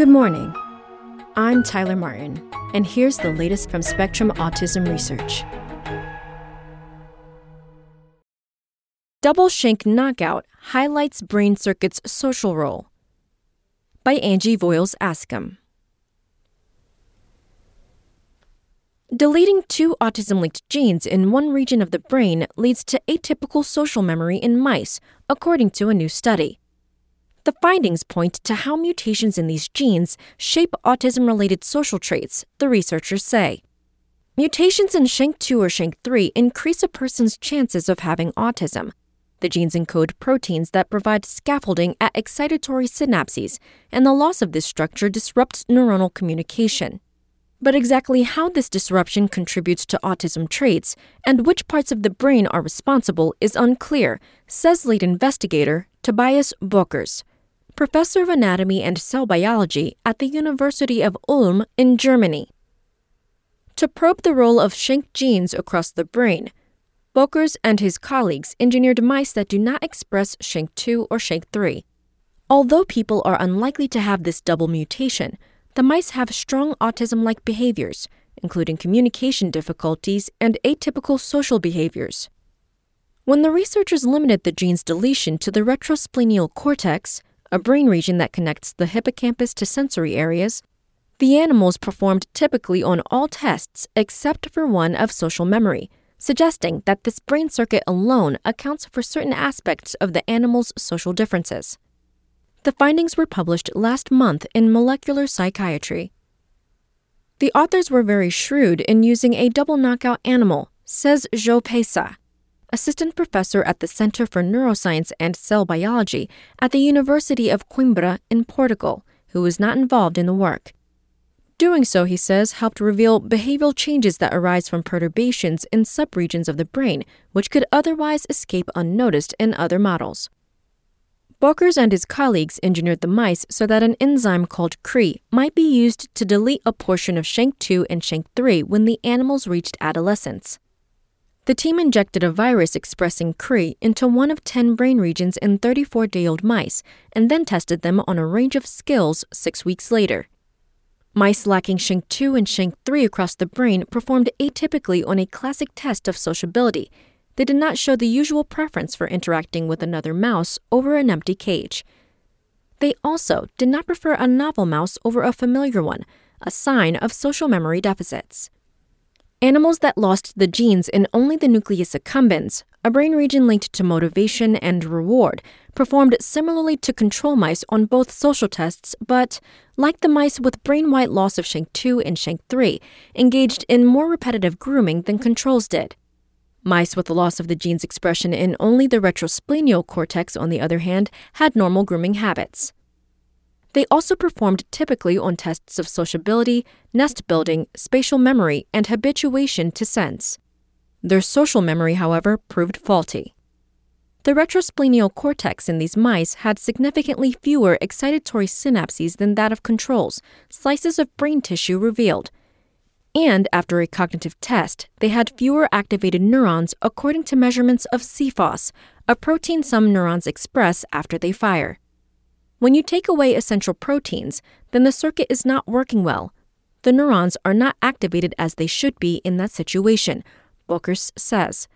Good morning. I'm Tyler Martin, and here's the latest from Spectrum Autism Research. Double Shank Knockout highlights brain circuit's social role. By Angie Voyles Askham. Deleting two autism linked genes in one region of the brain leads to atypical social memory in mice, according to a new study. The findings point to how mutations in these genes shape autism related social traits, the researchers say. Mutations in SHANK2 or SHANK3 increase a person's chances of having autism. The genes encode proteins that provide scaffolding at excitatory synapses, and the loss of this structure disrupts neuronal communication. But exactly how this disruption contributes to autism traits and which parts of the brain are responsible is unclear, says lead investigator Tobias Bockers professor of anatomy and cell biology at the University of Ulm in Germany. To probe the role of SHANK genes across the brain, Bockers and his colleagues engineered mice that do not express SHANK2 or SHANK3. Although people are unlikely to have this double mutation, the mice have strong autism like behaviors, including communication difficulties and atypical social behaviors. When the researchers limited the gene's deletion to the retrosplenial cortex, a brain region that connects the hippocampus to sensory areas, the animals performed typically on all tests except for one of social memory, suggesting that this brain circuit alone accounts for certain aspects of the animal's social differences. The findings were published last month in Molecular Psychiatry. The authors were very shrewd in using a double knockout animal, says João Peça, assistant professor at the Center for Neuroscience and Cell Biology at the University of Coimbra in Portugal, who was not involved in the work. Doing so, he says, helped reveal behavioral changes that arise from perturbations in subregions of the brain, which could otherwise escape unnoticed in other models. Bockers and his colleagues engineered the mice so that an enzyme called CRE might be used to delete a portion of SHANK2 and SHANK3 when the animals reached adolescence. The team injected a virus expressing CRE into one of 10 brain regions in 34 day old mice and then tested them on a range of skills six weeks later. Mice lacking SHANK2 and SHANK3 across the brain performed atypically on a classic test of sociability. They did not show the usual preference for interacting with another mouse over an empty cage. They also did not prefer a novel mouse over a familiar one, a sign of social memory deficits. Animals that lost the genes in only the nucleus accumbens, a brain region linked to motivation and reward, performed similarly to control mice on both social tests, but, like the mice with brain wide loss of SHANK2 and SHANK3, engaged in more repetitive grooming than controls did. Mice with the loss of the gene's expression in only the retrosplenial cortex, on the other hand, had normal grooming habits. They also performed typically on tests of sociability, nest building, spatial memory, and habituation to sense. Their social memory, however, proved faulty. The retrosplenial cortex in these mice had significantly fewer excitatory synapses than that of controls, slices of brain tissue revealed. And after a cognitive test, they had fewer activated neurons according to measurements of CFOS, a protein some neurons express after they fire. When you take away essential proteins, then the circuit is not working well. The neurons are not activated as they should be in that situation, Bockers says.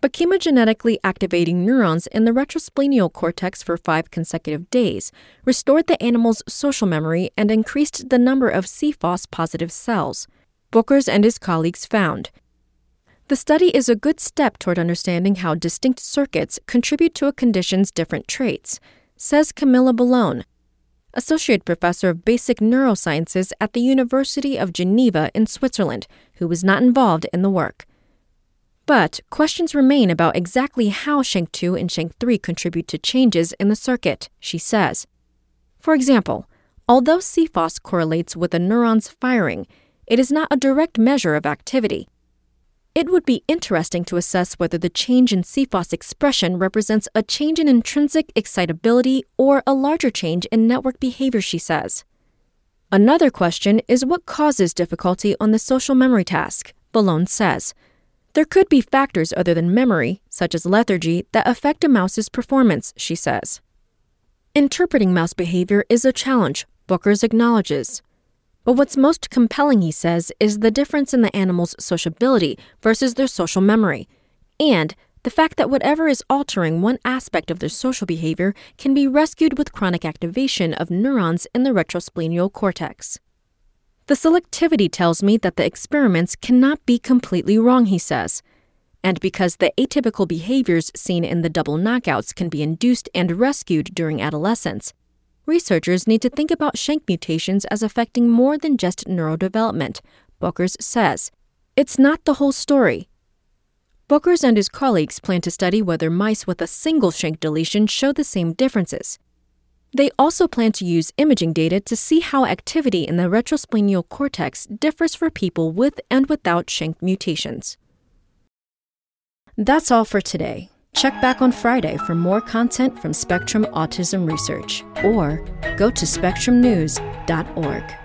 But chemogenetically activating neurons in the retrosplenial cortex for five consecutive days restored the animal's social memory and increased the number of CFOS positive cells, Bockers and his colleagues found. The study is a good step toward understanding how distinct circuits contribute to a condition's different traits says Camilla Bellone, Associate Professor of Basic Neurosciences at the University of Geneva in Switzerland, who was not involved in the work. But questions remain about exactly how SHANK2 and SHANK3 contribute to changes in the circuit, she says. For example, although CFOS correlates with a neuron's firing, it is not a direct measure of activity. It would be interesting to assess whether the change in CFOS expression represents a change in intrinsic excitability or a larger change in network behavior, she says. Another question is what causes difficulty on the social memory task, Bellone says. There could be factors other than memory, such as lethargy, that affect a mouse's performance, she says. Interpreting mouse behavior is a challenge, Bockers acknowledges. But what's most compelling, he says, is the difference in the animal's sociability versus their social memory, and the fact that whatever is altering one aspect of their social behavior can be rescued with chronic activation of neurons in the retrosplenial cortex. The selectivity tells me that the experiments cannot be completely wrong, he says. And because the atypical behaviors seen in the double knockouts can be induced and rescued during adolescence, researchers need to think about shank mutations as affecting more than just neurodevelopment, Bockers says. It's not the whole story. Bockers and his colleagues plan to study whether mice with a single shank deletion show the same differences. They also plan to use imaging data to see how activity in the retrosplenial cortex differs for people with and without shank mutations. That's all for today. Check back on Friday for more content from Spectrum Autism Research or go to spectrumnews.org.